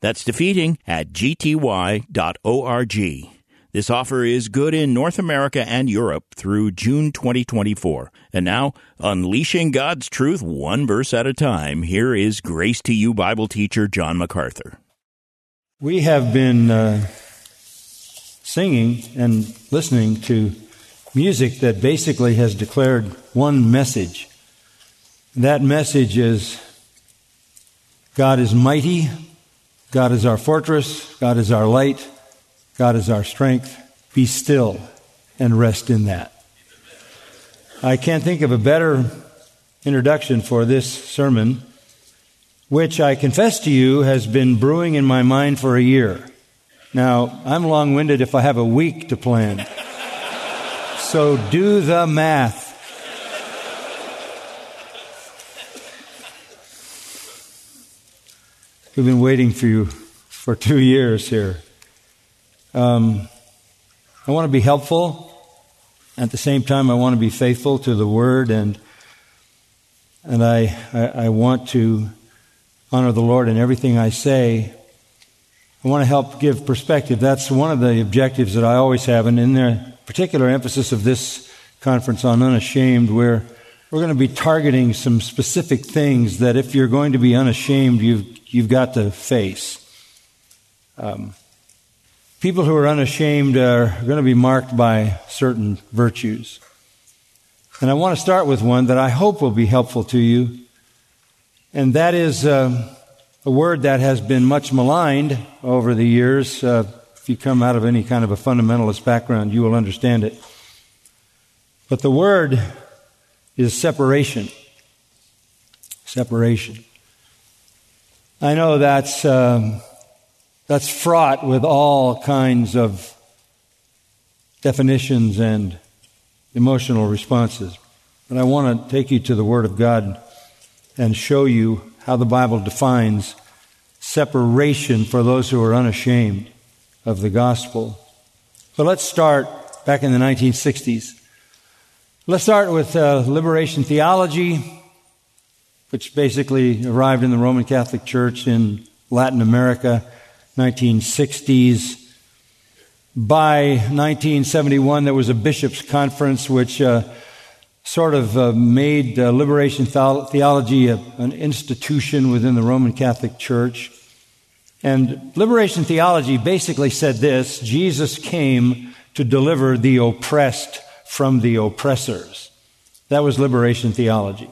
That's defeating at gty.org. This offer is good in North America and Europe through June 2024. And now, unleashing God's truth one verse at a time, here is Grace to You Bible teacher John MacArthur. We have been uh, singing and listening to music that basically has declared one message. That message is God is mighty, God is our fortress. God is our light. God is our strength. Be still and rest in that. I can't think of a better introduction for this sermon, which I confess to you has been brewing in my mind for a year. Now, I'm long winded if I have a week to plan. So do the math. We've been waiting for you for two years here. Um, I want to be helpful. At the same time, I want to be faithful to the Word, and and I, I, I want to honor the Lord in everything I say. I want to help give perspective. That's one of the objectives that I always have, and in the particular emphasis of this conference on unashamed, where we're going to be targeting some specific things that if you're going to be unashamed, you've, you've got to face. Um, people who are unashamed are going to be marked by certain virtues. And I want to start with one that I hope will be helpful to you. And that is uh, a word that has been much maligned over the years. Uh, if you come out of any kind of a fundamentalist background, you will understand it. But the word is separation. Separation. I know that's, um, that's fraught with all kinds of definitions and emotional responses. But I want to take you to the Word of God and show you how the Bible defines separation for those who are unashamed of the gospel. So let's start back in the 1960s. Let's start with uh, liberation theology, which basically arrived in the Roman Catholic Church in Latin America, 1960s. By 1971, there was a bishops' conference which uh, sort of uh, made uh, liberation theology a, an institution within the Roman Catholic Church. And liberation theology basically said this Jesus came to deliver the oppressed from the oppressors. That was liberation theology.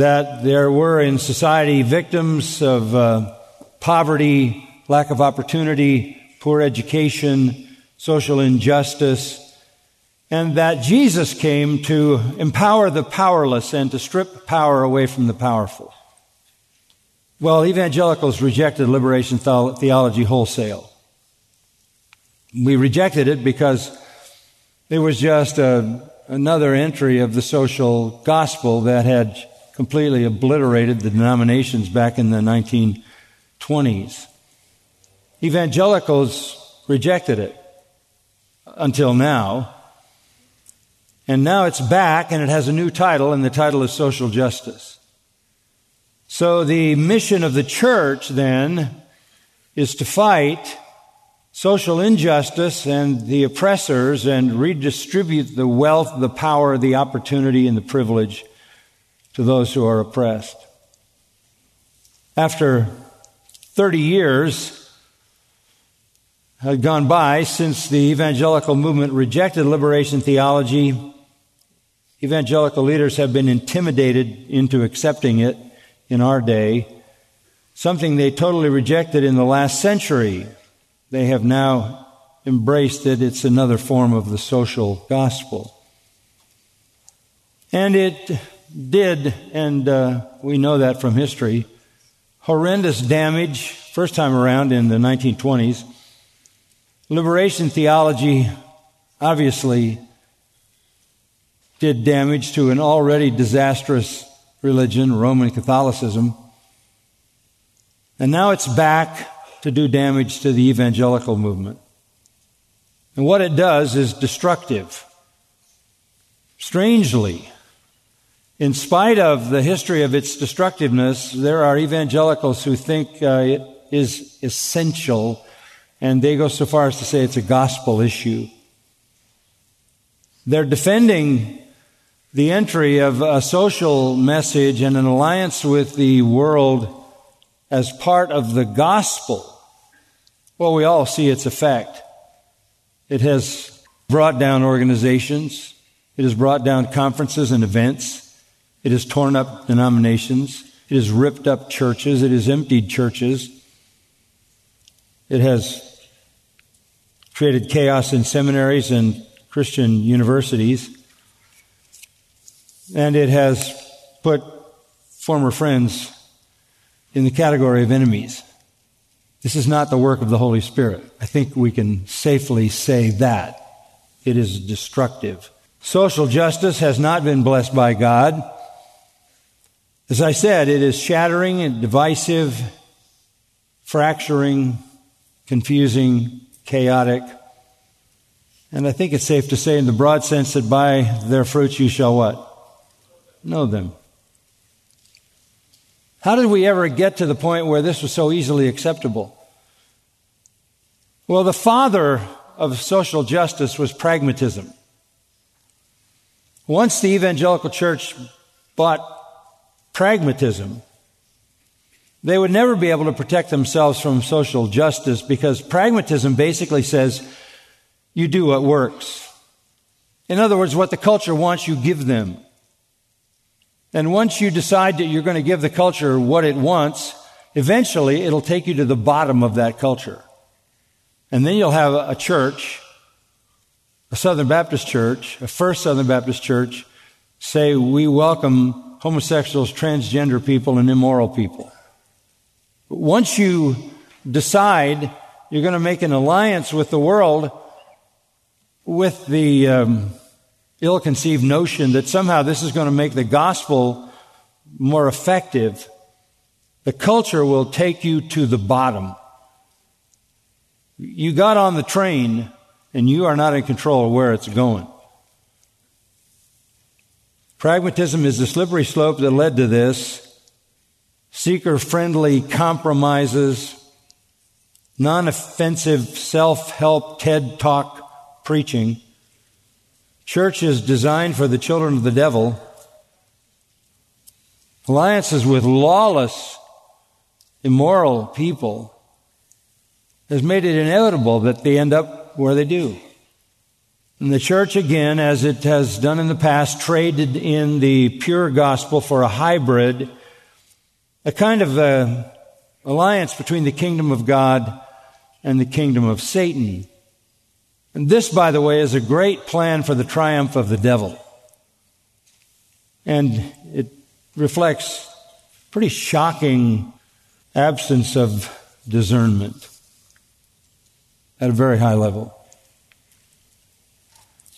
That there were in society victims of uh, poverty, lack of opportunity, poor education, social injustice, and that Jesus came to empower the powerless and to strip power away from the powerful. Well, evangelicals rejected liberation theology wholesale. We rejected it because it was just a, another entry of the social gospel that had completely obliterated the denominations back in the 1920s. Evangelicals rejected it until now. And now it's back and it has a new title, and the title is Social Justice. So the mission of the church then is to fight social injustice and the oppressors and redistribute the wealth, the power, the opportunity, and the privilege to those who are oppressed. After 30 years had gone by since the evangelical movement rejected liberation theology, evangelical leaders have been intimidated into accepting it in our day, something they totally rejected in the last century they have now embraced it. It's another form of the social gospel. And it did, and uh, we know that from history, horrendous damage, first time around in the 1920s, Liberation theology obviously did damage to an already disastrous religion, Roman Catholicism. And now it's back to do damage to the evangelical movement. And what it does is destructive. Strangely, in spite of the history of its destructiveness, there are evangelicals who think uh, it is essential, and they go so far as to say it's a gospel issue. They're defending the entry of a social message and an alliance with the world as part of the gospel. Well, we all see its effect. It has brought down organizations. It has brought down conferences and events. It has torn up denominations. It has ripped up churches. It has emptied churches. It has created chaos in seminaries and Christian universities. And it has put former friends in the category of enemies. This is not the work of the Holy Spirit. I think we can safely say that. It is destructive. Social justice has not been blessed by God. As I said, it is shattering and divisive, fracturing, confusing, chaotic. And I think it's safe to say in the broad sense that by their fruits you shall what? Know them. How did we ever get to the point where this was so easily acceptable? Well, the father of social justice was pragmatism. Once the evangelical church bought pragmatism, they would never be able to protect themselves from social justice because pragmatism basically says you do what works. In other words, what the culture wants, you give them. And once you decide that you're going to give the culture what it wants, eventually it'll take you to the bottom of that culture. And then you'll have a church, a Southern Baptist church, a First Southern Baptist church, say, we welcome homosexuals, transgender people, and immoral people. But once you decide you're going to make an alliance with the world with the um, ill conceived notion that somehow this is going to make the gospel more effective, the culture will take you to the bottom. You got on the train and you are not in control of where it's going. Pragmatism is the slippery slope that led to this. Seeker friendly compromises, non offensive self help TED talk preaching. Churches designed for the children of the devil. Alliances with lawless, immoral people has made it inevitable that they end up where they do. And the church, again, as it has done in the past, traded in the pure gospel for a hybrid, a kind of a uh, alliance between the kingdom of God and the kingdom of Satan. And this, by the way, is a great plan for the triumph of the devil. And it reflects pretty shocking absence of discernment at a very high level.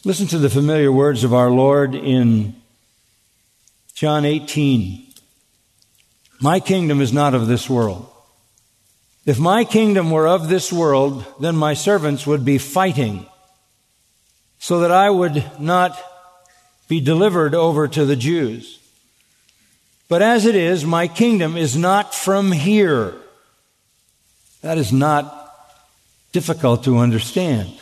Listen to the familiar words of our Lord in John 18. My kingdom is not of this world. If my kingdom were of this world, then my servants would be fighting so that I would not be delivered over to the Jews. But as it is, my kingdom is not from here. That is not difficult to understand.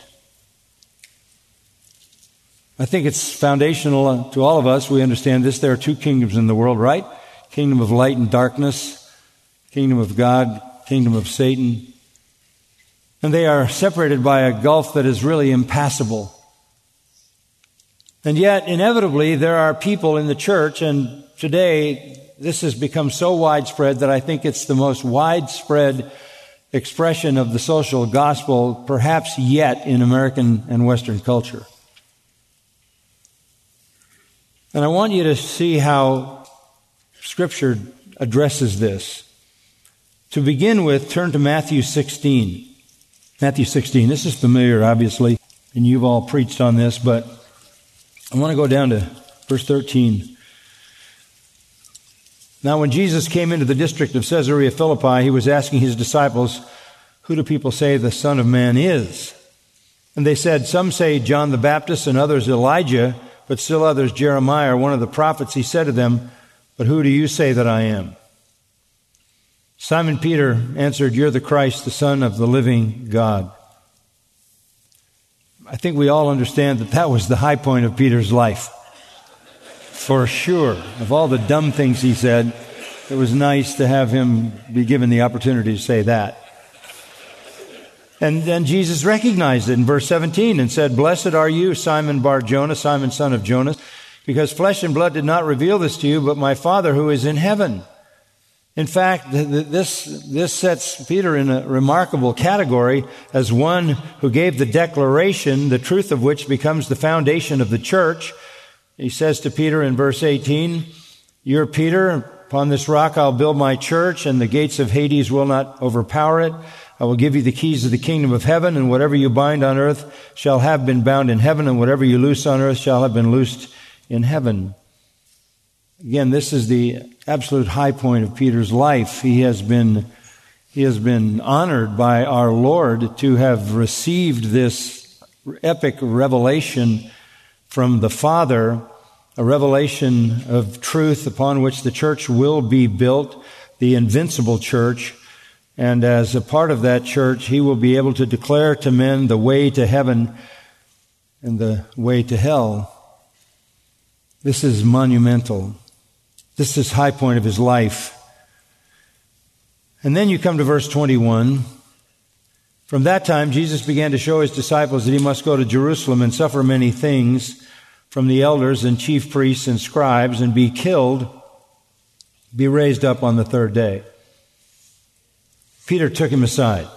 I think it's foundational to all of us. We understand this. There are two kingdoms in the world, right? Kingdom of light and darkness, kingdom of God, kingdom of Satan. And they are separated by a gulf that is really impassable. And yet, inevitably, there are people in the church, and today this has become so widespread that I think it's the most widespread expression of the social gospel, perhaps yet in American and Western culture. And I want you to see how Scripture addresses this. To begin with, turn to Matthew 16. Matthew 16. This is familiar, obviously, and you've all preached on this, but I want to go down to verse 13. Now, when Jesus came into the district of Caesarea Philippi, he was asking his disciples, Who do people say the Son of Man is? And they said, Some say John the Baptist, and others Elijah, but still others Jeremiah, one of the prophets. He said to them, But who do you say that I am? Simon Peter answered, You're the Christ, the Son of the living God. I think we all understand that that was the high point of Peter's life. For sure. Of all the dumb things he said, it was nice to have him be given the opportunity to say that. And then Jesus recognized it in verse 17 and said, Blessed are you, Simon Bar Jonah, Simon son of Jonas, because flesh and blood did not reveal this to you, but my Father who is in heaven. In fact, this, this sets Peter in a remarkable category as one who gave the declaration, the truth of which becomes the foundation of the church. He says to Peter in verse 18, You're Peter, upon this rock I'll build my church, and the gates of Hades will not overpower it. I will give you the keys of the kingdom of heaven, and whatever you bind on earth shall have been bound in heaven, and whatever you loose on earth shall have been loosed in heaven. Again, this is the absolute high point of Peter's life. He has been, he has been honored by our Lord to have received this epic revelation from the Father, a revelation of truth upon which the church will be built, the invincible church. And as a part of that church, he will be able to declare to men the way to heaven and the way to hell. This is monumental. This is high point of his life. And then you come to verse 21. From that time, Jesus began to show his disciples that he must go to Jerusalem and suffer many things from the elders and chief priests and scribes and be killed, be raised up on the third day. Peter took him aside.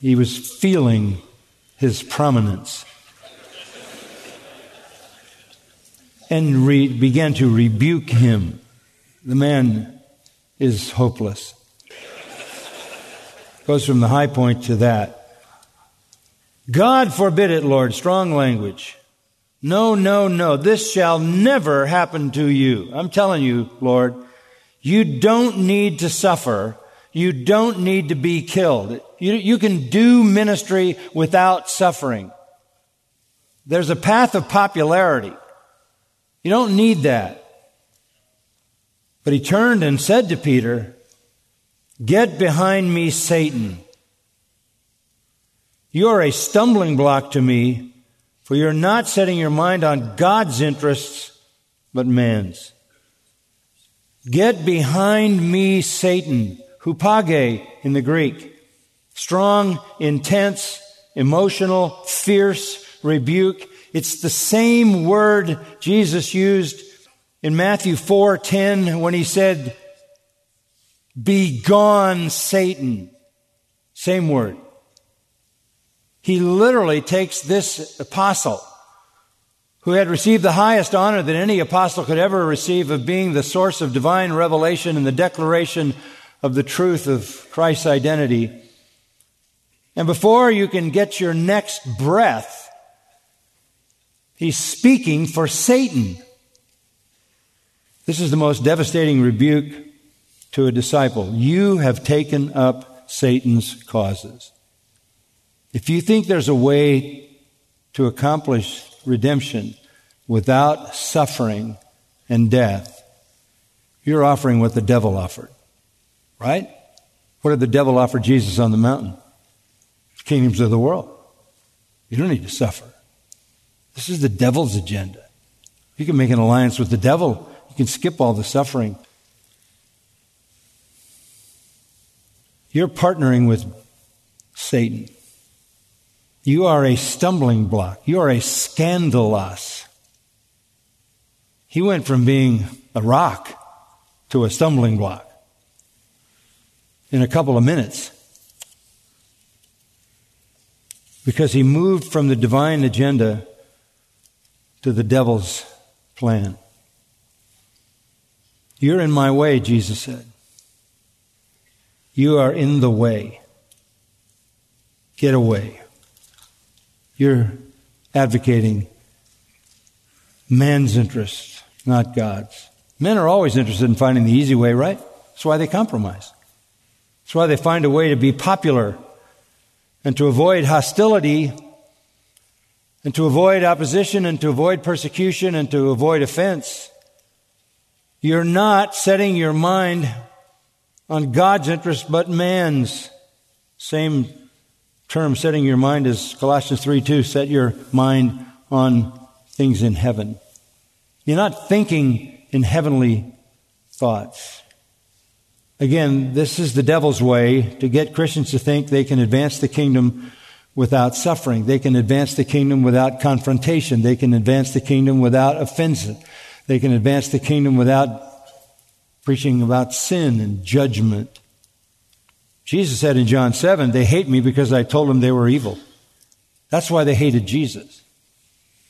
He was feeling his prominence. and re- began to rebuke him. The man is hopeless. Goes from the high point to that. God forbid it, Lord. Strong language. No, no, no. This shall never happen to you. I'm telling you, Lord, you don't need to suffer. You don't need to be killed. You, you can do ministry without suffering. There's a path of popularity. You don't need that. But he turned and said to Peter, Get behind me, Satan. You are a stumbling block to me, for you're not setting your mind on God's interests, but man's. Get behind me, Satan, hupage in the Greek. Strong, intense, emotional, fierce rebuke. It's the same word Jesus used in Matthew 4:10 when he said, "Be gone, Satan." Same word. He literally takes this apostle who had received the highest honor that any apostle could ever receive of being the source of divine revelation and the declaration of the truth of Christ's identity. And before you can get your next breath, He's speaking for Satan. This is the most devastating rebuke to a disciple. You have taken up Satan's causes. If you think there's a way to accomplish redemption without suffering and death, you're offering what the devil offered. Right? What did the devil offer Jesus on the mountain? The kingdoms of the world. You don't need to suffer. This is the devil's agenda. You can make an alliance with the devil, you can skip all the suffering. You're partnering with Satan. You are a stumbling block. You are a scandalous. He went from being a rock to a stumbling block in a couple of minutes because he moved from the divine agenda to the devil's plan. You're in my way, Jesus said. You are in the way. get away. You're advocating man's interests, not God's. Men are always interested in finding the easy way, right? That's why they compromise. That's why they find a way to be popular and to avoid hostility and to avoid opposition and to avoid persecution and to avoid offense. You're not setting your mind on God's interest but man's. Same term, setting your mind as Colossians 3 2, set your mind on things in heaven. You're not thinking in heavenly thoughts. Again, this is the devil's way to get Christians to think they can advance the kingdom without suffering. They can advance the kingdom without confrontation. They can advance the kingdom without offense. They can advance the kingdom without preaching about sin and judgment. Jesus said in John 7, they hate me because I told them they were evil. That's why they hated Jesus.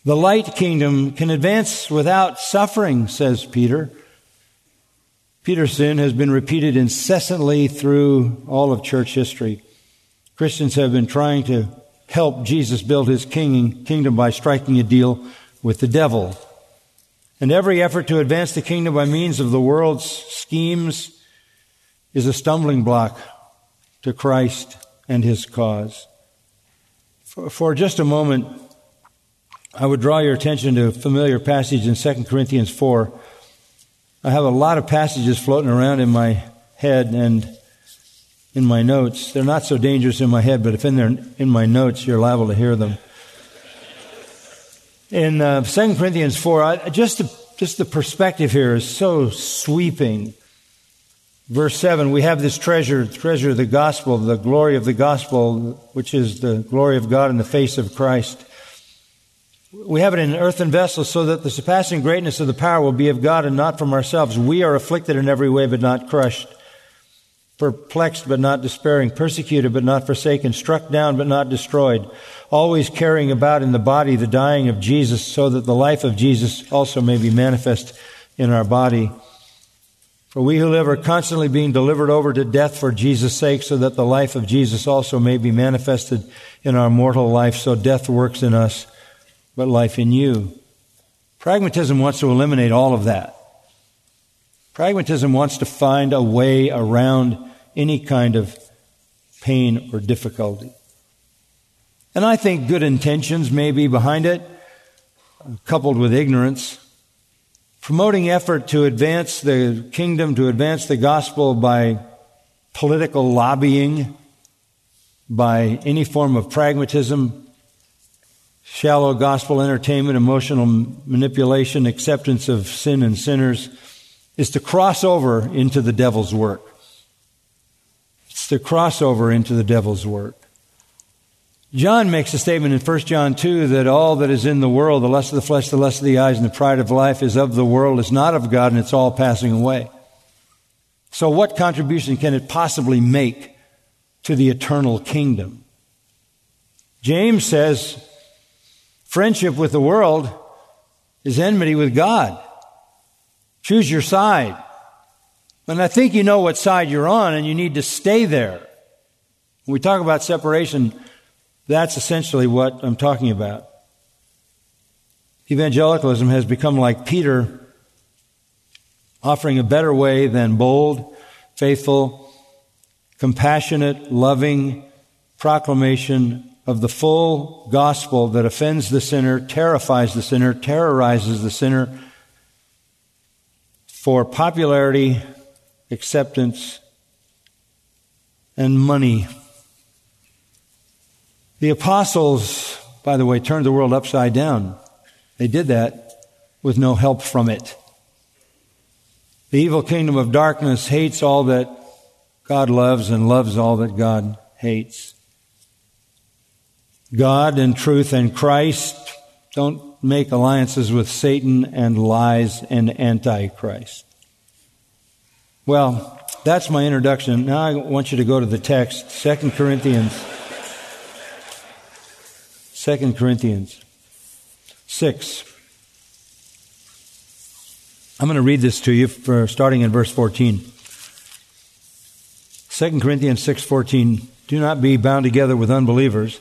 The light kingdom can advance without suffering, says Peter. Peter's sin has been repeated incessantly through all of church history. Christians have been trying to help Jesus build his king, kingdom by striking a deal with the devil. And every effort to advance the kingdom by means of the world's schemes is a stumbling block to Christ and his cause. For, for just a moment, I would draw your attention to a familiar passage in 2 Corinthians 4. I have a lot of passages floating around in my head and in my notes. They're not so dangerous in my head, but if in in my notes, you're liable to hear them. In uh, 2 Corinthians 4, I, just, the, just the perspective here is so sweeping. Verse 7, we have this treasure, treasure of the gospel, the glory of the gospel, which is the glory of God in the face of Christ. We have it in an earthen vessels so that the surpassing greatness of the power will be of God and not from ourselves. We are afflicted in every way, but not crushed. Perplexed, but not despairing. Persecuted, but not forsaken. Struck down, but not destroyed. Always carrying about in the body the dying of Jesus so that the life of Jesus also may be manifest in our body. For we who live are constantly being delivered over to death for Jesus' sake, so that the life of Jesus also may be manifested in our mortal life. So death works in us, but life in you. Pragmatism wants to eliminate all of that. Pragmatism wants to find a way around any kind of pain or difficulty. And I think good intentions may be behind it, coupled with ignorance promoting effort to advance the kingdom, to advance the gospel by political lobbying, by any form of pragmatism, shallow gospel entertainment, emotional manipulation, acceptance of sin and sinners, is to cross over into the devil's work. It's to cross over into the devil's work. John makes a statement in 1 John 2 that all that is in the world, the lust of the flesh, the lust of the eyes, and the pride of life is of the world, is not of God, and it's all passing away. So what contribution can it possibly make to the eternal kingdom? James says friendship with the world is enmity with God. Choose your side. And I think you know what side you're on and you need to stay there. When we talk about separation, that's essentially what I'm talking about. Evangelicalism has become like Peter, offering a better way than bold, faithful, compassionate, loving proclamation of the full gospel that offends the sinner, terrifies the sinner, terrorizes the sinner for popularity, acceptance, and money. The apostles, by the way, turned the world upside down. They did that with no help from it. The evil kingdom of darkness hates all that God loves and loves all that God hates. God and truth and Christ don't make alliances with Satan and lies and Antichrist. Well, that's my introduction. Now I want you to go to the text, 2 Corinthians. 2 Corinthians 6. I'm going to read this to you for starting in verse 14. 2 Corinthians 6:14 Do not be bound together with unbelievers.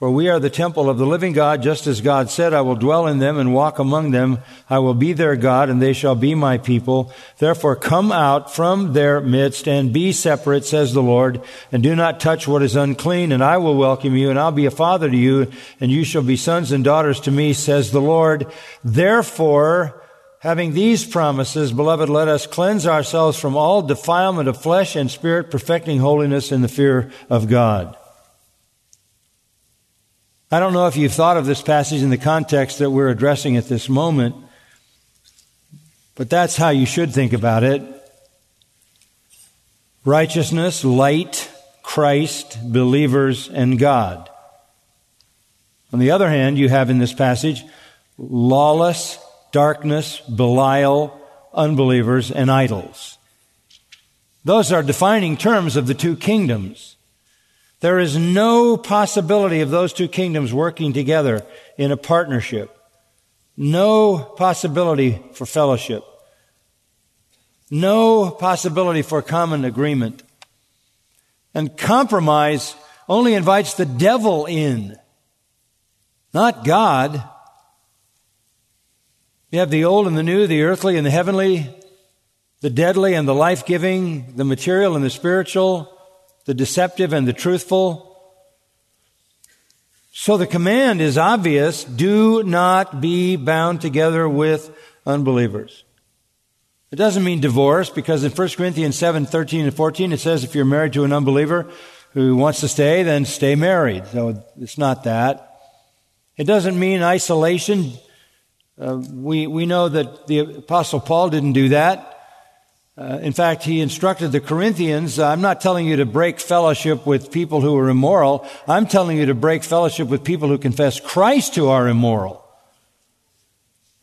For we are the temple of the living God, just as God said, I will dwell in them and walk among them. I will be their God, and they shall be my people. Therefore come out from their midst and be separate, says the Lord, and do not touch what is unclean, and I will welcome you, and I'll be a father to you, and you shall be sons and daughters to me, says the Lord. Therefore, having these promises, beloved, let us cleanse ourselves from all defilement of flesh and spirit, perfecting holiness in the fear of God. I don't know if you've thought of this passage in the context that we're addressing at this moment, but that's how you should think about it. Righteousness, light, Christ, believers, and God. On the other hand, you have in this passage lawless, darkness, Belial, unbelievers, and idols. Those are defining terms of the two kingdoms. There is no possibility of those two kingdoms working together in a partnership. No possibility for fellowship. No possibility for common agreement. And compromise only invites the devil in, not God. You have the old and the new, the earthly and the heavenly, the deadly and the life giving, the material and the spiritual, the deceptive and the truthful. So the command is obvious do not be bound together with unbelievers. It doesn't mean divorce because in 1 Corinthians 7 13 and 14 it says if you're married to an unbeliever who wants to stay, then stay married. So it's not that. It doesn't mean isolation. Uh, we, we know that the Apostle Paul didn't do that. Uh, in fact, he instructed the Corinthians, uh, I'm not telling you to break fellowship with people who are immoral. I'm telling you to break fellowship with people who confess Christ who are immoral.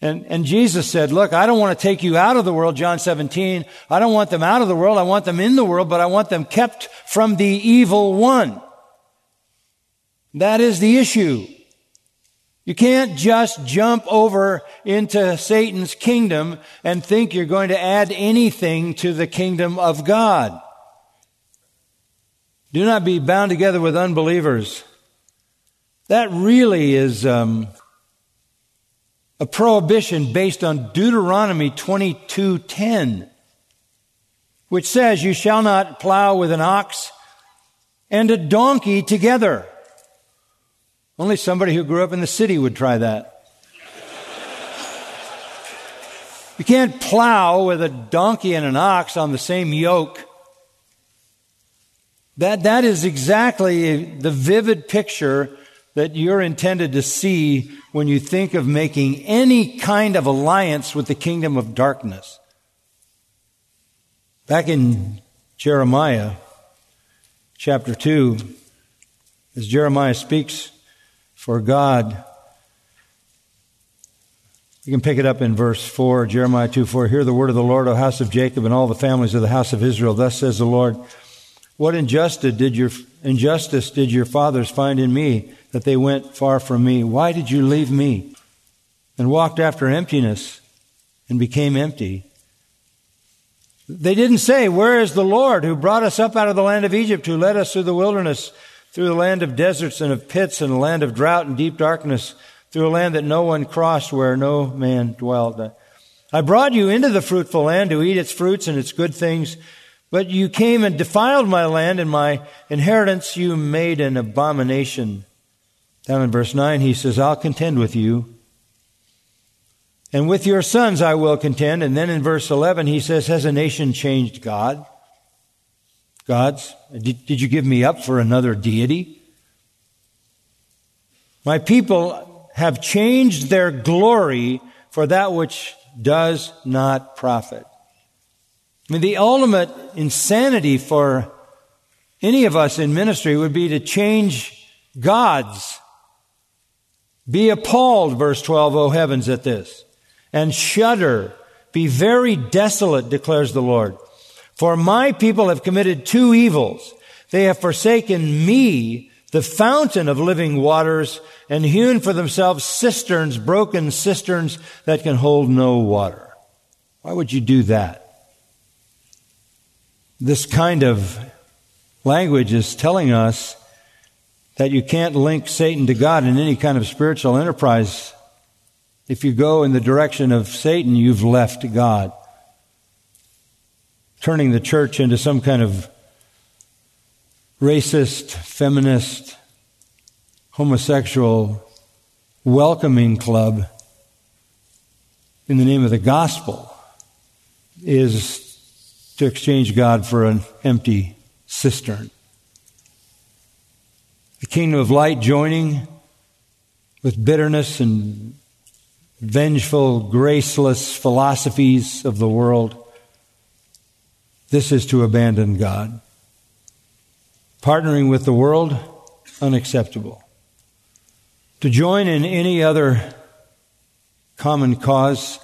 And, and Jesus said, look, I don't want to take you out of the world, John 17. I don't want them out of the world. I want them in the world, but I want them kept from the evil one. That is the issue. You can't just jump over into Satan's kingdom and think you're going to add anything to the kingdom of God. Do not be bound together with unbelievers. That really is um, a prohibition based on Deuteronomy 22:10, which says, "You shall not plow with an ox and a donkey together." Only somebody who grew up in the city would try that. You can't plow with a donkey and an ox on the same yoke. That, that is exactly the vivid picture that you're intended to see when you think of making any kind of alliance with the kingdom of darkness. Back in Jeremiah chapter 2, as Jeremiah speaks for God. You can pick it up in verse 4, Jeremiah 2 4. Hear the word of the Lord, O house of Jacob, and all the families of the house of Israel. Thus says the Lord What injustice did your, injustice did your fathers find in me that they went far from me? Why did you leave me and walked after emptiness and became empty? They didn't say, Where is the Lord who brought us up out of the land of Egypt, who led us through the wilderness? Through a land of deserts and of pits and a land of drought and deep darkness, through a land that no one crossed where no man dwelt. I brought you into the fruitful land to eat its fruits and its good things, but you came and defiled my land and my inheritance you made an abomination. Down in verse 9, he says, I'll contend with you. And with your sons I will contend. And then in verse 11, he says, Has a nation changed God? Gods? Did, did you give me up for another deity? My people have changed their glory for that which does not profit. I mean, the ultimate insanity for any of us in ministry would be to change gods. Be appalled, verse 12, O heavens, at this, and shudder. Be very desolate, declares the Lord. For my people have committed two evils. They have forsaken me, the fountain of living waters, and hewn for themselves cisterns, broken cisterns that can hold no water. Why would you do that? This kind of language is telling us that you can't link Satan to God in any kind of spiritual enterprise. If you go in the direction of Satan, you've left God. Turning the church into some kind of racist, feminist, homosexual welcoming club in the name of the gospel is to exchange God for an empty cistern. The kingdom of light joining with bitterness and vengeful, graceless philosophies of the world. This is to abandon God. Partnering with the world, unacceptable. To join in any other common cause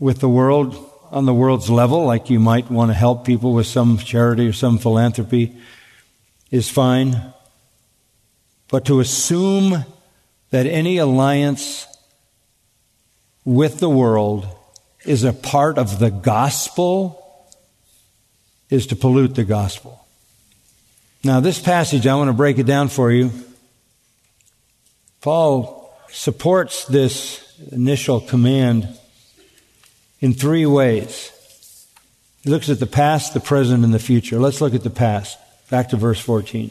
with the world on the world's level, like you might want to help people with some charity or some philanthropy, is fine. But to assume that any alliance with the world is a part of the gospel is to pollute the gospel. Now, this passage, I want to break it down for you. Paul supports this initial command in three ways. He looks at the past, the present, and the future. Let's look at the past. Back to verse 14.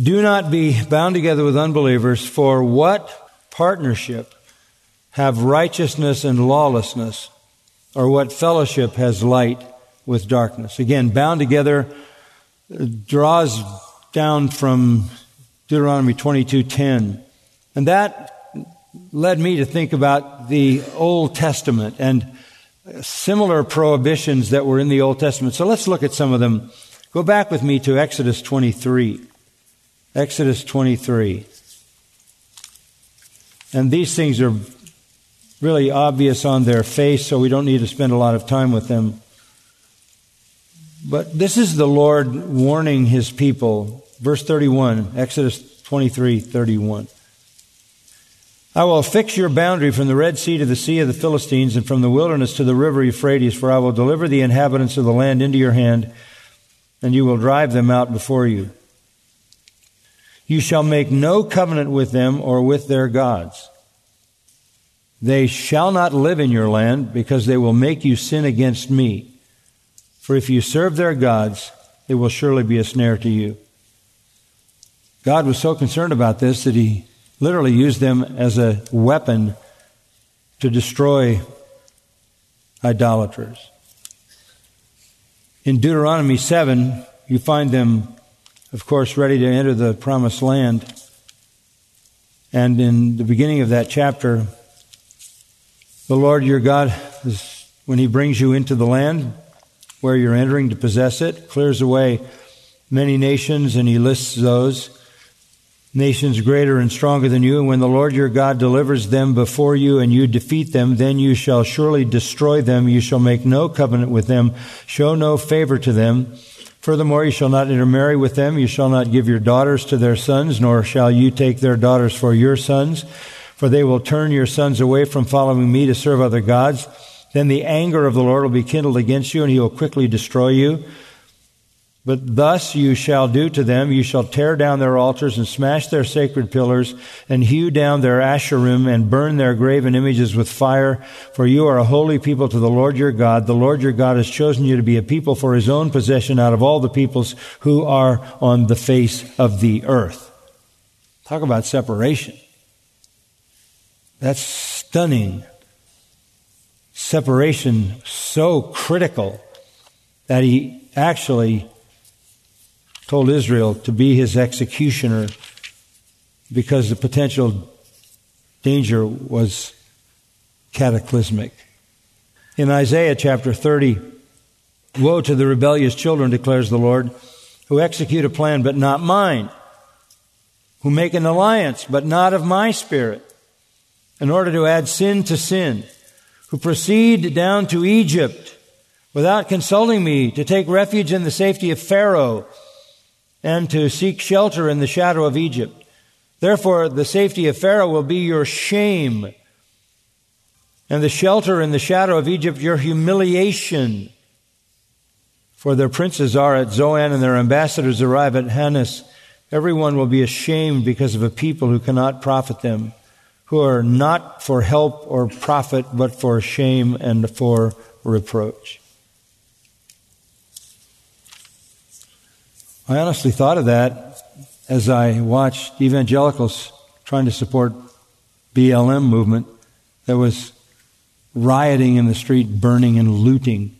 Do not be bound together with unbelievers, for what partnership have righteousness and lawlessness, or what fellowship has light with darkness? Again, bound together draws down from Deuteronomy 22:10. And that led me to think about the Old Testament and similar prohibitions that were in the Old Testament. So let's look at some of them. Go back with me to Exodus 23. Exodus 23. And these things are really obvious on their face, so we don't need to spend a lot of time with them. But this is the Lord warning his people. Verse 31, Exodus 23, 31. I will fix your boundary from the Red Sea to the Sea of the Philistines and from the wilderness to the river Euphrates, for I will deliver the inhabitants of the land into your hand, and you will drive them out before you. You shall make no covenant with them or with their gods. They shall not live in your land because they will make you sin against me. For if you serve their gods, it will surely be a snare to you. God was so concerned about this that he literally used them as a weapon to destroy idolaters. In Deuteronomy 7, you find them, of course, ready to enter the promised land. And in the beginning of that chapter, the Lord your God, is, when He brings you into the land where you're entering to possess it, clears away many nations, and He lists those nations greater and stronger than you. And when the Lord your God delivers them before you and you defeat them, then you shall surely destroy them. You shall make no covenant with them, show no favor to them. Furthermore, you shall not intermarry with them. You shall not give your daughters to their sons, nor shall you take their daughters for your sons, for they will turn your sons away from following me to serve other gods. Then the anger of the Lord will be kindled against you, and he will quickly destroy you. But thus you shall do to them, you shall tear down their altars and smash their sacred pillars and hew down their asherim and burn their graven images with fire. For you are a holy people to the Lord your God. The Lord your God has chosen you to be a people for his own possession out of all the peoples who are on the face of the earth. Talk about separation. That's stunning. Separation so critical that he actually told Israel to be his executioner because the potential danger was cataclysmic. In Isaiah chapter 30, Woe to the rebellious children, declares the Lord, who execute a plan but not mine, who make an alliance but not of my spirit, in order to add sin to sin, who proceed down to Egypt without consulting me, to take refuge in the safety of Pharaoh, and to seek shelter in the shadow of Egypt. Therefore, the safety of Pharaoh will be your shame, and the shelter in the shadow of Egypt your humiliation. For their princes are at Zoan, and their ambassadors arrive at Hanes. Everyone will be ashamed because of a people who cannot profit them, who are not for help or profit, but for shame and for reproach. I honestly thought of that as I watched evangelicals trying to support BLM movement that was rioting in the street, burning and looting.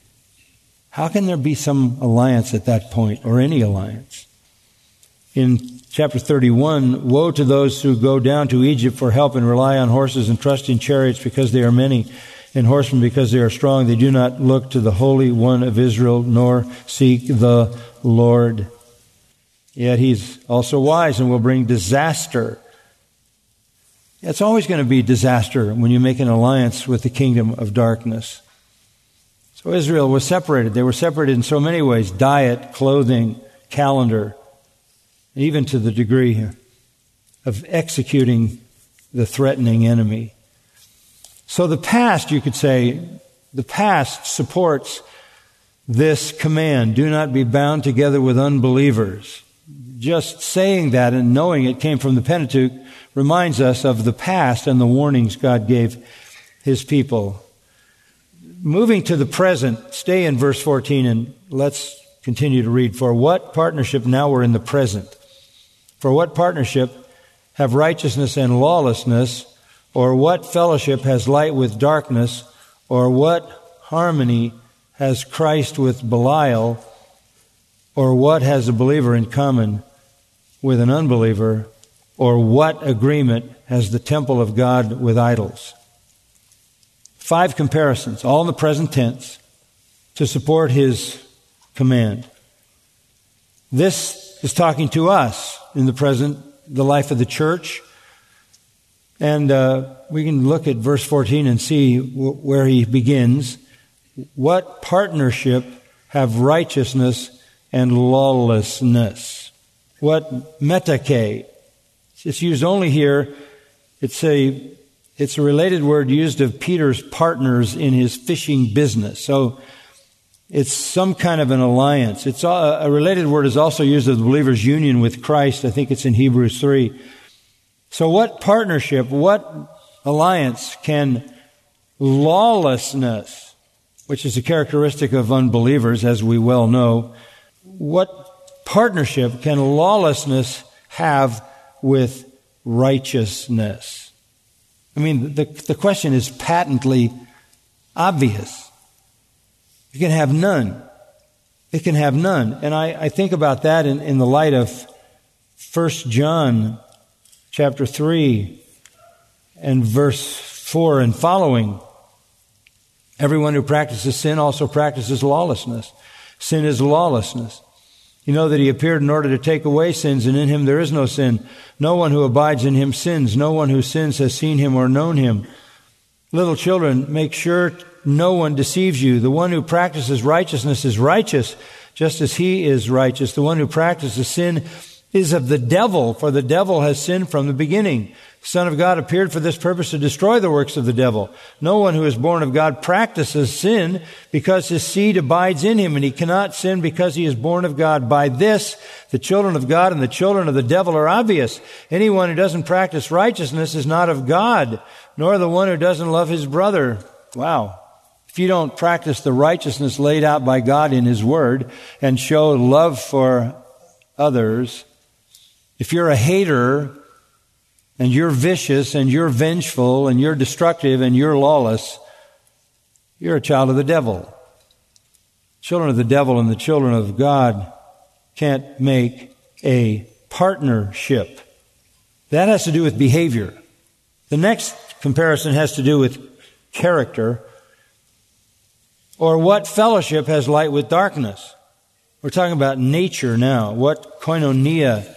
How can there be some alliance at that point, or any alliance? In chapter 31, woe to those who go down to Egypt for help and rely on horses and trust in chariots because they are many, and horsemen because they are strong. They do not look to the Holy One of Israel, nor seek the Lord. Yet he's also wise and will bring disaster. It's always going to be disaster when you make an alliance with the kingdom of darkness. So Israel was separated. They were separated in so many ways diet, clothing, calendar, even to the degree of executing the threatening enemy. So the past, you could say, the past supports this command do not be bound together with unbelievers just saying that and knowing it came from the Pentateuch reminds us of the past and the warnings God gave his people. Moving to the present, stay in verse 14 and let's continue to read. For what partnership now we're in the present? For what partnership have righteousness and lawlessness? Or what fellowship has light with darkness? Or what harmony has Christ with Belial? Or what has a believer in common with an unbeliever? Or what agreement has the temple of God with idols? Five comparisons, all in the present tense, to support his command. This is talking to us in the present, the life of the church. And uh, we can look at verse 14 and see w- where he begins. What partnership have righteousness and lawlessness? what metochē. It's used only here. It's a, it's a related word used of Peter's partners in his fishing business. So it's some kind of an alliance. It's a, a related word is also used of the believer's union with Christ. I think it's in Hebrews 3. So what partnership, what alliance can lawlessness, which is a characteristic of unbelievers, as we well know, what partnership can lawlessness have with righteousness? I mean, the, the question is patently obvious. You can have none. It can have none. And I, I think about that in, in the light of 1 John chapter 3 and verse 4 and following. Everyone who practices sin also practices lawlessness. Sin is lawlessness. You know that he appeared in order to take away sins, and in him there is no sin. No one who abides in him sins. No one who sins has seen him or known him. Little children, make sure no one deceives you. The one who practices righteousness is righteous, just as he is righteous. The one who practices sin is of the devil, for the devil has sinned from the beginning. The Son of God appeared for this purpose to destroy the works of the devil. No one who is born of God practices sin because his seed abides in him and he cannot sin because he is born of God. By this, the children of God and the children of the devil are obvious. Anyone who doesn't practice righteousness is not of God, nor the one who doesn't love his brother. Wow. If you don't practice the righteousness laid out by God in his word and show love for others, if you're a hater and you're vicious and you're vengeful and you're destructive and you're lawless, you're a child of the devil. Children of the devil and the children of God can't make a partnership. That has to do with behavior. The next comparison has to do with character. Or what fellowship has light with darkness? We're talking about nature now. What koinonia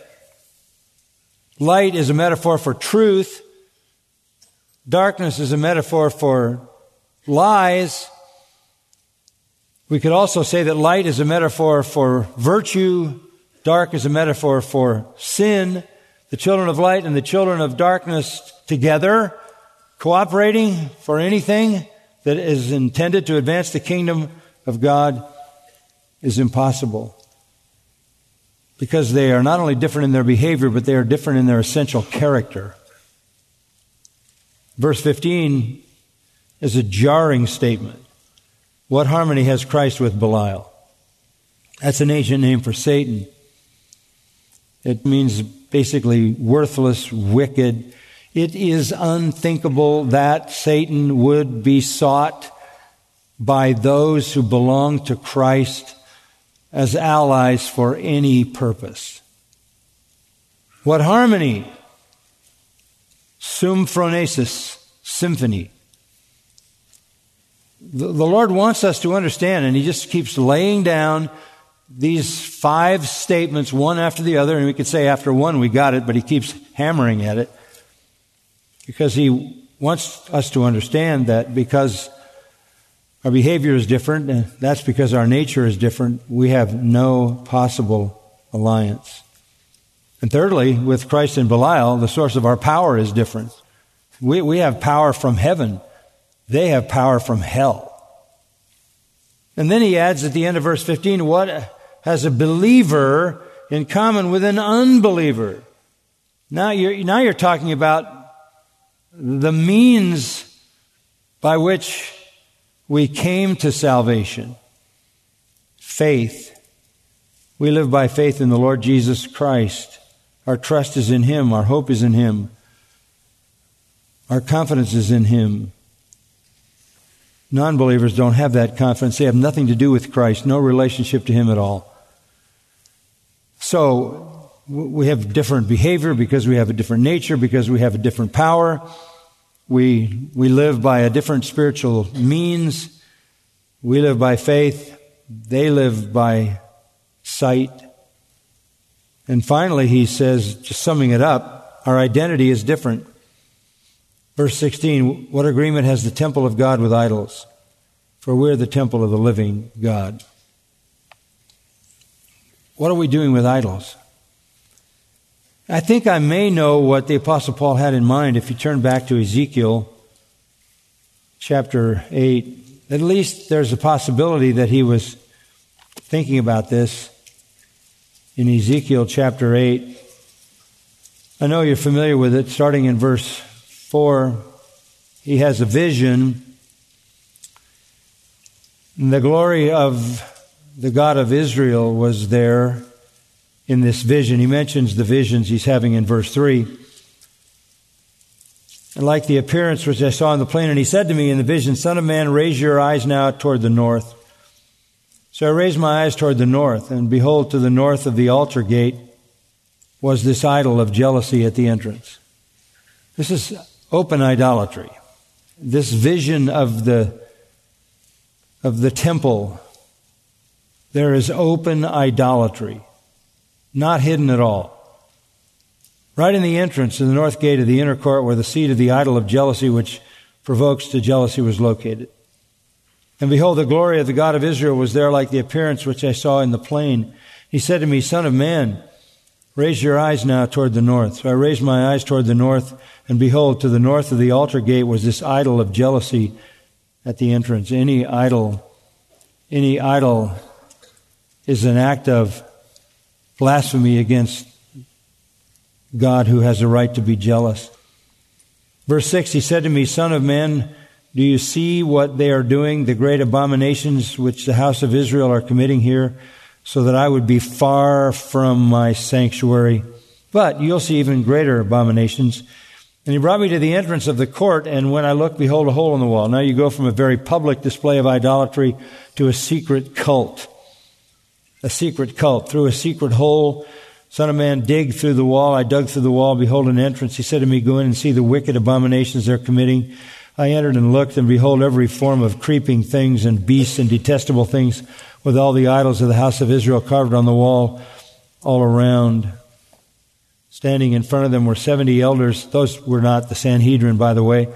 Light is a metaphor for truth. Darkness is a metaphor for lies. We could also say that light is a metaphor for virtue, dark is a metaphor for sin. The children of light and the children of darkness together, cooperating for anything that is intended to advance the kingdom of God is impossible. Because they are not only different in their behavior, but they are different in their essential character. Verse 15 is a jarring statement. What harmony has Christ with Belial? That's an ancient name for Satan. It means basically worthless, wicked. It is unthinkable that Satan would be sought by those who belong to Christ as allies for any purpose. What harmony? Symphonesis, symphony the, the Lord wants us to understand, and He just keeps laying down these five statements one after the other, and we could say after one we got it, but He keeps hammering at it because He wants us to understand that because our behavior is different, and that's because our nature is different, we have no possible alliance. And thirdly, with Christ and Belial, the source of our power is different. We, we have power from heaven. They have power from hell. And then he adds at the end of verse 15, what has a believer in common with an unbeliever? Now you're, now you're talking about the means by which we came to salvation. Faith. We live by faith in the Lord Jesus Christ. Our trust is in Him. Our hope is in Him. Our confidence is in Him. Non believers don't have that confidence. They have nothing to do with Christ, no relationship to Him at all. So, we have different behavior because we have a different nature, because we have a different power. We, we live by a different spiritual means. We live by faith. They live by sight. And finally, he says, just summing it up, our identity is different. Verse 16, what agreement has the temple of God with idols? For we're the temple of the living God. What are we doing with idols? I think I may know what the Apostle Paul had in mind if you turn back to Ezekiel chapter 8. At least there's a possibility that he was thinking about this in Ezekiel chapter 8. I know you're familiar with it, starting in verse 4, he has a vision. The glory of the God of Israel was there in this vision. He mentions the visions he's having in verse 3. And like the appearance which I saw in the plain, and he said to me in the vision, Son of man, raise your eyes now toward the north. So I raised my eyes toward the north, and behold, to the north of the altar gate was this idol of jealousy at the entrance. This is open idolatry. This vision of the, of the temple, there is open idolatry, not hidden at all. Right in the entrance to the north gate of the inner court where the seat of the idol of jealousy which provokes to jealousy was located. And behold, the glory of the God of Israel was there like the appearance which I saw in the plain. He said to me, Son of man, Raise your eyes now toward the north. So I raised my eyes toward the north, and behold, to the north of the altar gate was this idol of jealousy at the entrance. Any idol, any idol is an act of blasphemy against God who has a right to be jealous. Verse 6, he said to me, Son of man, do you see what they are doing, the great abominations which the house of Israel are committing here? so that I would be far from my sanctuary. But you'll see even greater abominations. And he brought me to the entrance of the court, and when I looked, behold, a hole in the wall. Now you go from a very public display of idolatry to a secret cult. A secret cult. Through a secret hole, Son of man, dig through the wall. I dug through the wall, behold an entrance. He said to me, Go in and see the wicked abominations they're committing. I entered and looked, and behold, every form of creeping things and beasts and detestable things with all the idols of the house of Israel carved on the wall all around. Standing in front of them were 70 elders. Those were not the Sanhedrin, by the way.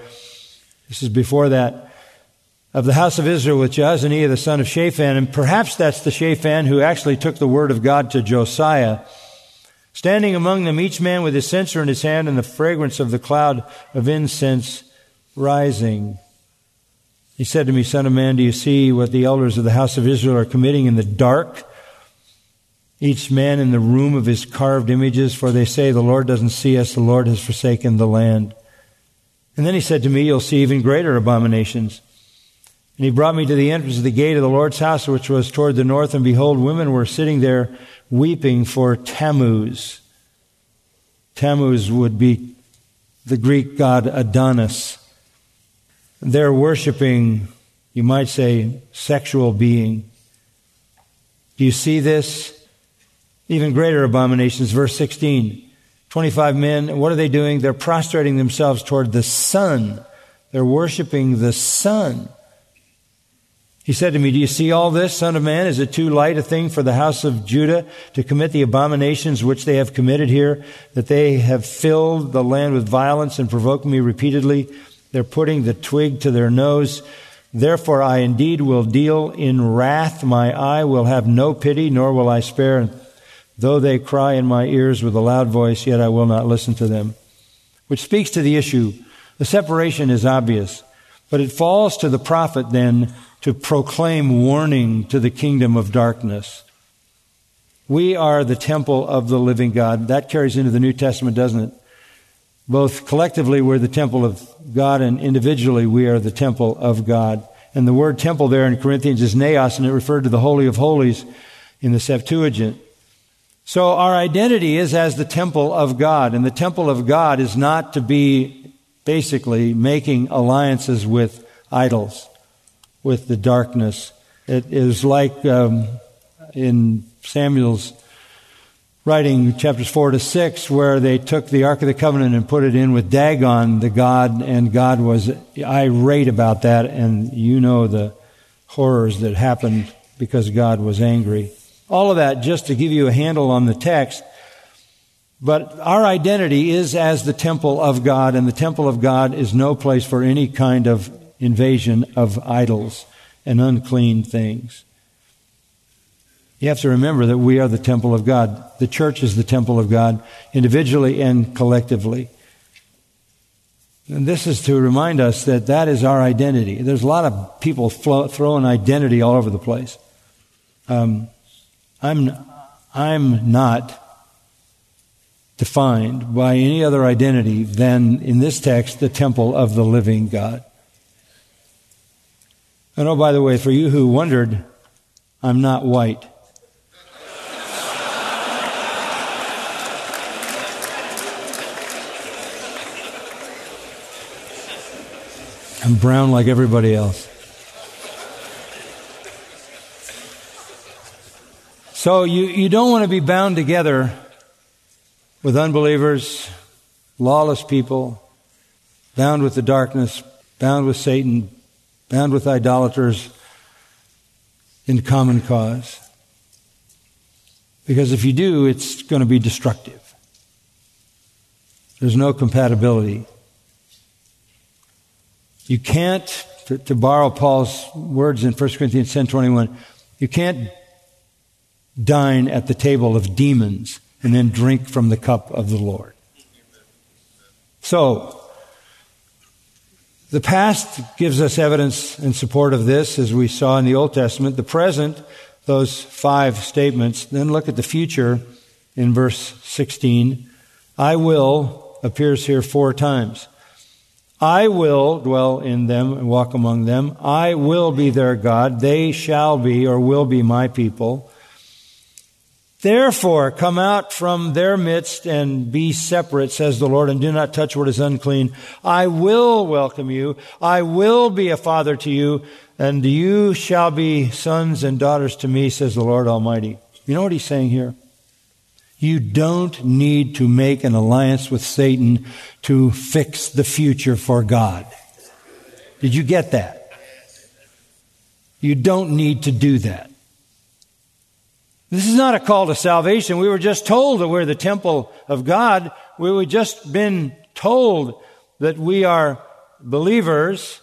This is before that. Of the house of Israel with Jaazaniah the son of Shaphan, and perhaps that's the Shaphan who actually took the word of God to Josiah. Standing among them, each man with his censer in his hand and the fragrance of the cloud of incense rising. He said to me, Son of man, do you see what the elders of the house of Israel are committing in the dark? Each man in the room of his carved images, for they say, The Lord doesn't see us, the Lord has forsaken the land. And then he said to me, You'll see even greater abominations. And he brought me to the entrance of the gate of the Lord's house, which was toward the north, and behold, women were sitting there weeping for Tammuz. Tammuz would be the Greek god Adonis. They're worshiping, you might say, sexual being. Do you see this? Even greater abominations, verse 16. 25 men, what are they doing? They're prostrating themselves toward the sun. They're worshiping the sun. He said to me, Do you see all this, Son of Man? Is it too light a thing for the house of Judah to commit the abominations which they have committed here, that they have filled the land with violence and provoked me repeatedly? They're putting the twig to their nose. Therefore I indeed will deal in wrath. My eye will have no pity, nor will I spare. Though they cry in my ears with a loud voice, yet I will not listen to them. Which speaks to the issue. The separation is obvious, but it falls to the prophet then to proclaim warning to the kingdom of darkness. We are the temple of the living God. That carries into the New Testament, doesn't it? Both collectively, we're the temple of God, and individually, we are the temple of God. And the word temple there in Corinthians is naos, and it referred to the Holy of Holies in the Septuagint. So our identity is as the temple of God, and the temple of God is not to be basically making alliances with idols with the darkness. It is like um, in Samuel's writing, chapters 4 to 6, where they took the Ark of the Covenant and put it in with Dagon, the god, and God was irate about that, and you know the horrors that happened because God was angry. All of that just to give you a handle on the text. But our identity is as the temple of God, and the temple of God is no place for any kind of invasion of idols and unclean things. You have to remember that we are the temple of God. The church is the temple of God, individually and collectively. And this is to remind us that that is our identity. There's a lot of people flow, throwing identity all over the place. Um, I'm, I'm not defined by any other identity than, in this text, the temple of the living God. And oh, by the way, for you who wondered, I'm not white. I'm brown like everybody else. So you, you don't want to be bound together with unbelievers, lawless people, bound with the darkness, bound with Satan, bound with idolaters in common cause. Because if you do, it's going to be destructive. There's no compatibility. You can't, to, to borrow Paul's words in 1 Corinthians 10 21, you can't dine at the table of demons and then drink from the cup of the Lord. So, the past gives us evidence in support of this, as we saw in the Old Testament. The present, those five statements. Then look at the future in verse 16. I will appears here four times. I will dwell in them and walk among them. I will be their God. They shall be or will be my people. Therefore, come out from their midst and be separate, says the Lord, and do not touch what is unclean. I will welcome you. I will be a father to you, and you shall be sons and daughters to me, says the Lord Almighty. You know what he's saying here? You don't need to make an alliance with Satan to fix the future for God. Did you get that? You don't need to do that. This is not a call to salvation. We were just told that we're the temple of God. We were just been told that we are believers.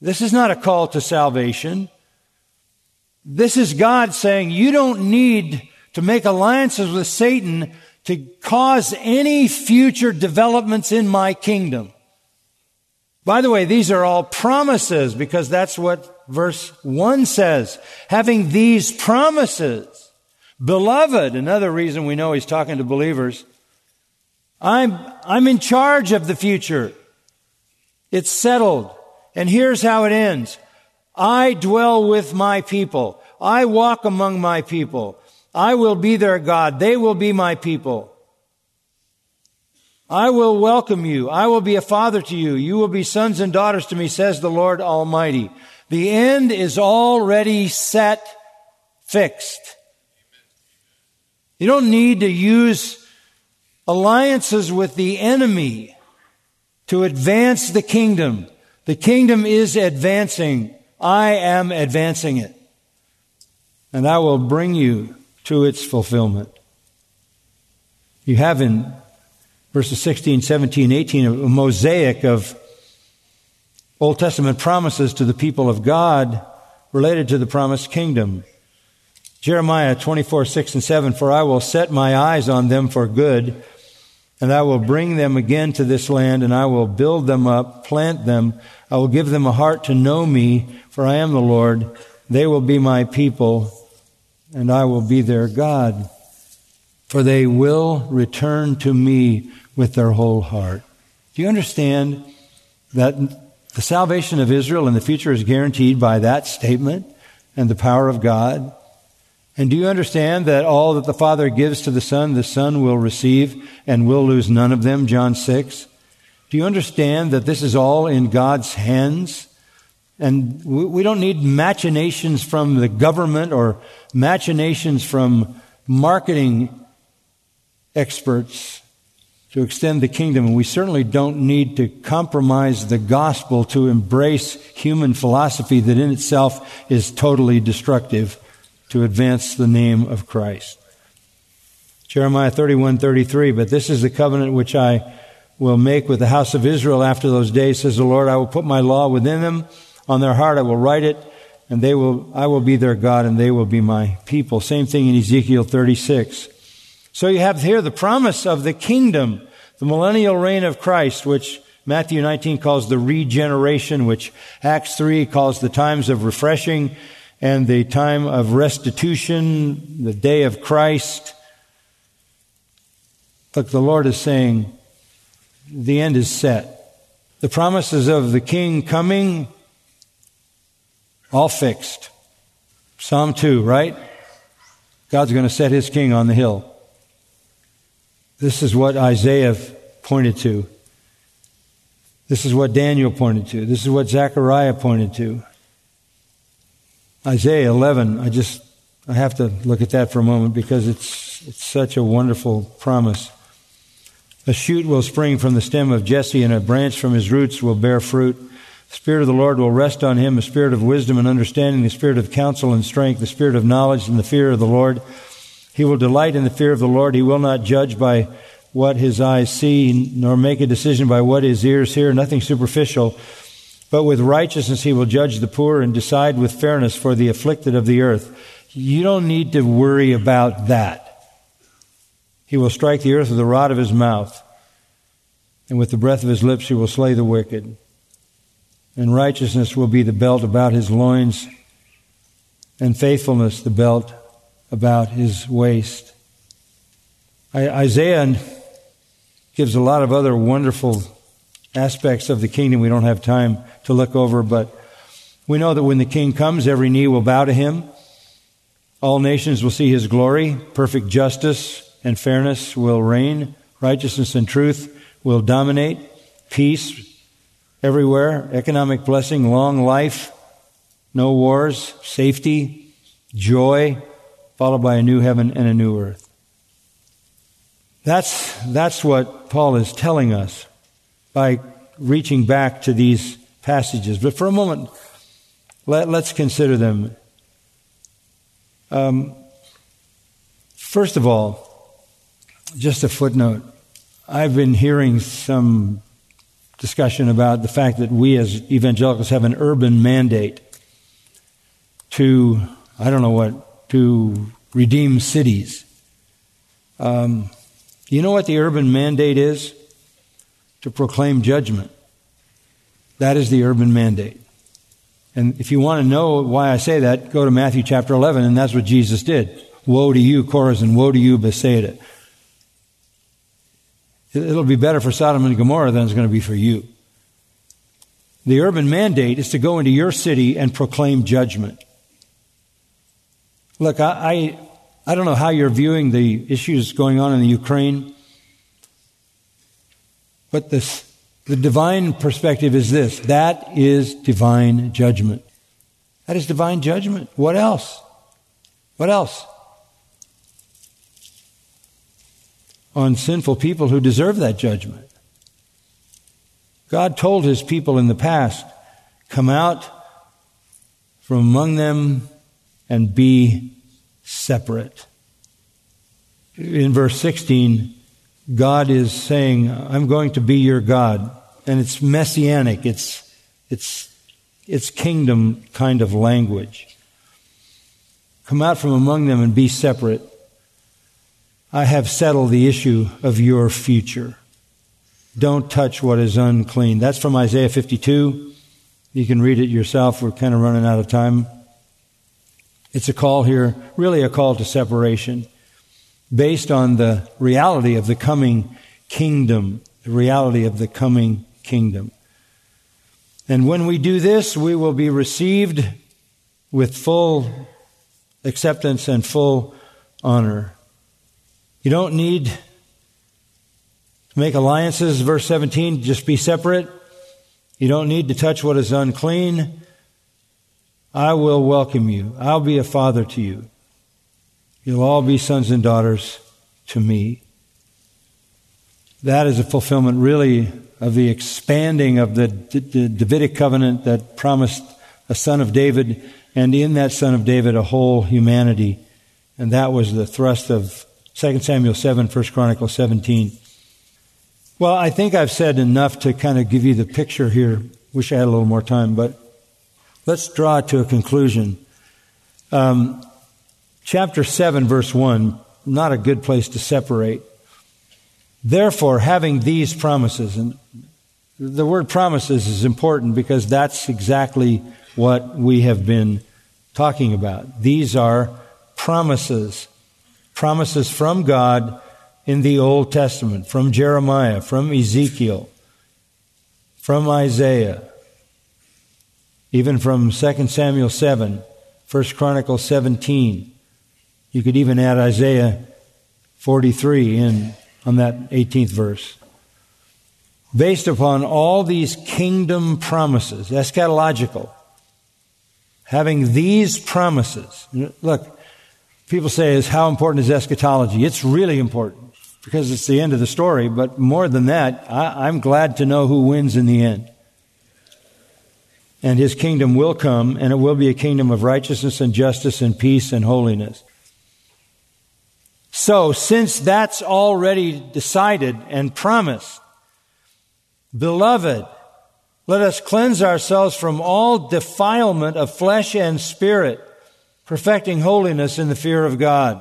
This is not a call to salvation. This is God saying you don't need to make alliances with Satan to cause any future developments in my kingdom. By the way, these are all promises because that's what verse 1 says. Having these promises, beloved, another reason we know he's talking to believers, I'm, I'm in charge of the future. It's settled. And here's how it ends. I dwell with my people. I walk among my people. I will be their God. They will be my people. I will welcome you. I will be a father to you. You will be sons and daughters to me, says the Lord Almighty. The end is already set, fixed. You don't need to use alliances with the enemy to advance the kingdom. The kingdom is advancing. I am advancing it. And I will bring you to its fulfillment. You have in verses 16, 17, 18 a mosaic of Old Testament promises to the people of God related to the promised kingdom. Jeremiah 24, 6 and 7, For I will set my eyes on them for good, and I will bring them again to this land, and I will build them up, plant them. I will give them a heart to know me, for I am the Lord. They will be my people, and I will be their God. For they will return to me with their whole heart. Do you understand that the salvation of Israel in the future is guaranteed by that statement and the power of God? And do you understand that all that the Father gives to the Son, the Son will receive and will lose none of them? John 6. Do you understand that this is all in God's hands? And we don't need machinations from the government or machinations from marketing experts to extend the kingdom. And we certainly don't need to compromise the gospel to embrace human philosophy that in itself is totally destructive to advance the name of Christ. Jeremiah 31, 33, but this is the covenant which I will make with the house of Israel after those days, says the Lord. I will put my law within them. On their heart I will write it, and they will, I will be their God, and they will be my people. Same thing in Ezekiel 36. So you have here the promise of the kingdom, the millennial reign of Christ, which Matthew 19 calls the regeneration, which Acts 3 calls the times of refreshing, and the time of restitution, the day of Christ. Look, the Lord is saying, the end is set. The promises of the King coming, all fixed. Psalm 2, right? God's going to set his king on the hill. This is what Isaiah pointed to. This is what Daniel pointed to. This is what Zechariah pointed to. Isaiah 11, I just, I have to look at that for a moment because it's, it's such a wonderful promise. A shoot will spring from the stem of Jesse, and a branch from his roots will bear fruit. The Spirit of the Lord will rest on him, a spirit of wisdom and understanding, the spirit of counsel and strength, the spirit of knowledge and the fear of the Lord. He will delight in the fear of the Lord. He will not judge by what his eyes see, nor make a decision by what his ears hear, nothing superficial. But with righteousness he will judge the poor and decide with fairness for the afflicted of the earth. You don't need to worry about that. He will strike the earth with the rod of his mouth, and with the breath of his lips he will slay the wicked. And righteousness will be the belt about his loins, and faithfulness the belt about his waist. Isaiah gives a lot of other wonderful aspects of the kingdom we don't have time to look over, but we know that when the king comes, every knee will bow to him. All nations will see his glory. Perfect justice and fairness will reign. Righteousness and truth will dominate. Peace everywhere. Economic blessing, long life, no wars, safety, joy, followed by a new heaven and a new earth. That's, that's what Paul is telling us by reaching back to these passages. But for a moment, let, us consider them. Um, first of all, just a footnote. I've been hearing some discussion about the fact that we as evangelicals have an urban mandate to, I don't know what, to redeem cities. Um, you know what the urban mandate is? To proclaim judgment. That is the urban mandate. And if you want to know why I say that, go to Matthew chapter 11, and that's what Jesus did. Woe to you, Chorazin, woe to you, Bethsaida. It'll be better for Sodom and Gomorrah than it's going to be for you. The urban mandate is to go into your city and proclaim judgment. Look, I, I, I don't know how you're viewing the issues going on in the Ukraine, but this, the divine perspective is this that is divine judgment. That is divine judgment. What else? What else? on sinful people who deserve that judgment. God told his people in the past, come out from among them and be separate. In verse 16, God is saying, I'm going to be your God. And it's messianic. It's, it's, it's kingdom kind of language. Come out from among them and be separate. I have settled the issue of your future. Don't touch what is unclean. That's from Isaiah 52. You can read it yourself. We're kind of running out of time. It's a call here, really a call to separation, based on the reality of the coming kingdom, the reality of the coming kingdom. And when we do this, we will be received with full acceptance and full honor. You don't need to make alliances, verse 17, just be separate. You don't need to touch what is unclean. I will welcome you. I'll be a father to you. You'll all be sons and daughters to me. That is a fulfillment, really, of the expanding of the, the Davidic covenant that promised a son of David, and in that son of David, a whole humanity. And that was the thrust of 2 Samuel 7, 1 Chronicles 17. Well, I think I've said enough to kind of give you the picture here. Wish I had a little more time, but let's draw to a conclusion. Um, chapter 7, verse 1, not a good place to separate. Therefore, having these promises, and the word promises is important because that's exactly what we have been talking about. These are promises promises from God in the Old Testament, from Jeremiah, from Ezekiel, from Isaiah, even from 2 Samuel 7, 1 Chronicles 17. You could even add Isaiah 43 in on that 18th verse. Based upon all these kingdom promises, eschatological, having these promises, look, people say is how important is eschatology? It's really important because it's the end of the story. But more than that, I, I'm glad to know who wins in the end. And his kingdom will come, and it will be a kingdom of righteousness and justice and peace and holiness. So, since that's already decided and promised, beloved, let us cleanse ourselves from all defilement of flesh and spirit perfecting holiness in the fear of God,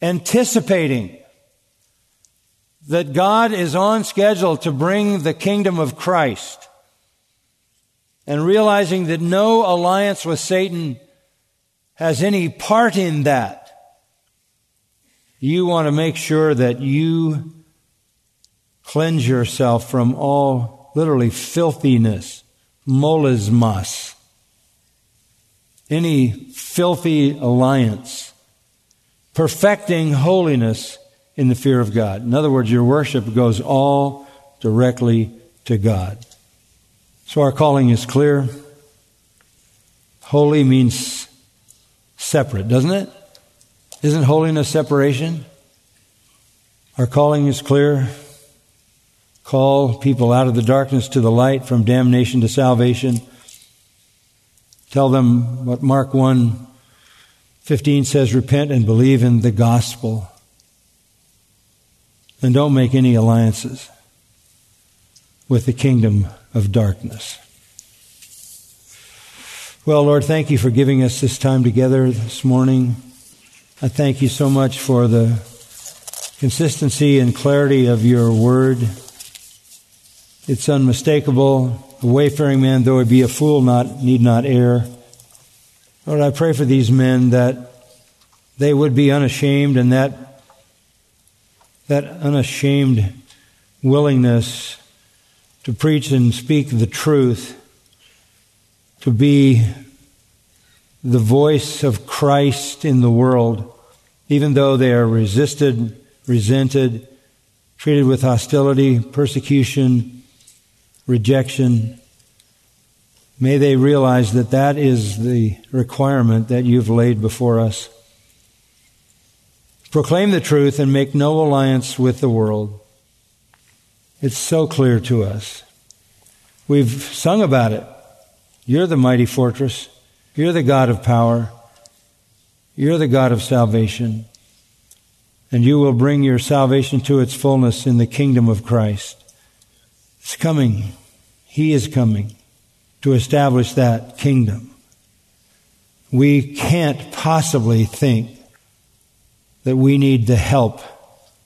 anticipating that God is on schedule to bring the kingdom of Christ, and realizing that no alliance with Satan has any part in that. You want to make sure that you cleanse yourself from all literally filthiness, molismas, any filthy alliance, perfecting holiness in the fear of God. In other words, your worship goes all directly to God. So our calling is clear. Holy means separate, doesn't it? Isn't holiness separation? Our calling is clear. Call people out of the darkness to the light, from damnation to salvation. Tell them what Mark 1 15 says repent and believe in the gospel. And don't make any alliances. with the kingdom of darkness. Well, Lord, thank you for giving us this time together this morning. I thank you so much for the consistency and clarity of your word. It's unmistakable. A wayfaring man, though he be a fool, not need not err. Lord, I pray for these men that they would be unashamed and that that unashamed willingness to preach and speak the truth, to be the voice of Christ in the world, even though they are resisted, resented, treated with hostility, persecution, rejection. May they realize that that is the requirement that you've laid before us. Proclaim the truth and make no alliance with the world. It's so clear to us. We've sung about it. You're the mighty fortress. You're the God of power. You're the God of salvation. And you will bring your salvation to its fullness in the kingdom of Christ. It's coming. He is coming to establish that kingdom. We can't possibly think that we need the help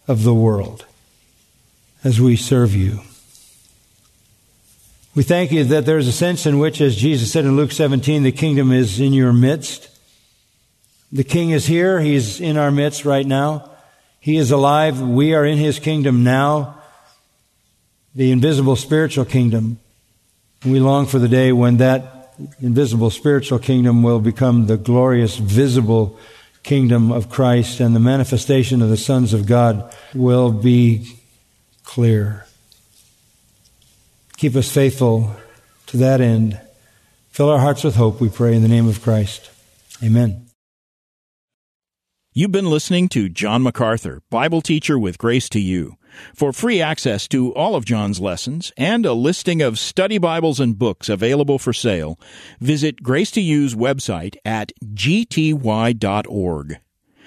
of the world as we serve you. We thank you that there's a sense in which, as Jesus said in Luke 17, the kingdom is in your midst. The king is here. He's in our midst right now. He is alive. We are in his kingdom now, the invisible spiritual kingdom. We long for the day when that invisible spiritual kingdom will become the glorious visible kingdom of Christ and the manifestation of the sons of God will be clear. Keep us faithful to that end. Fill our hearts with hope, we pray, in the name of Christ. Amen. You've been listening to John MacArthur, Bible teacher with Grace to You. For free access to all of John's lessons and a listing of study Bibles and books available for sale, visit Grace to You's website at gty.org.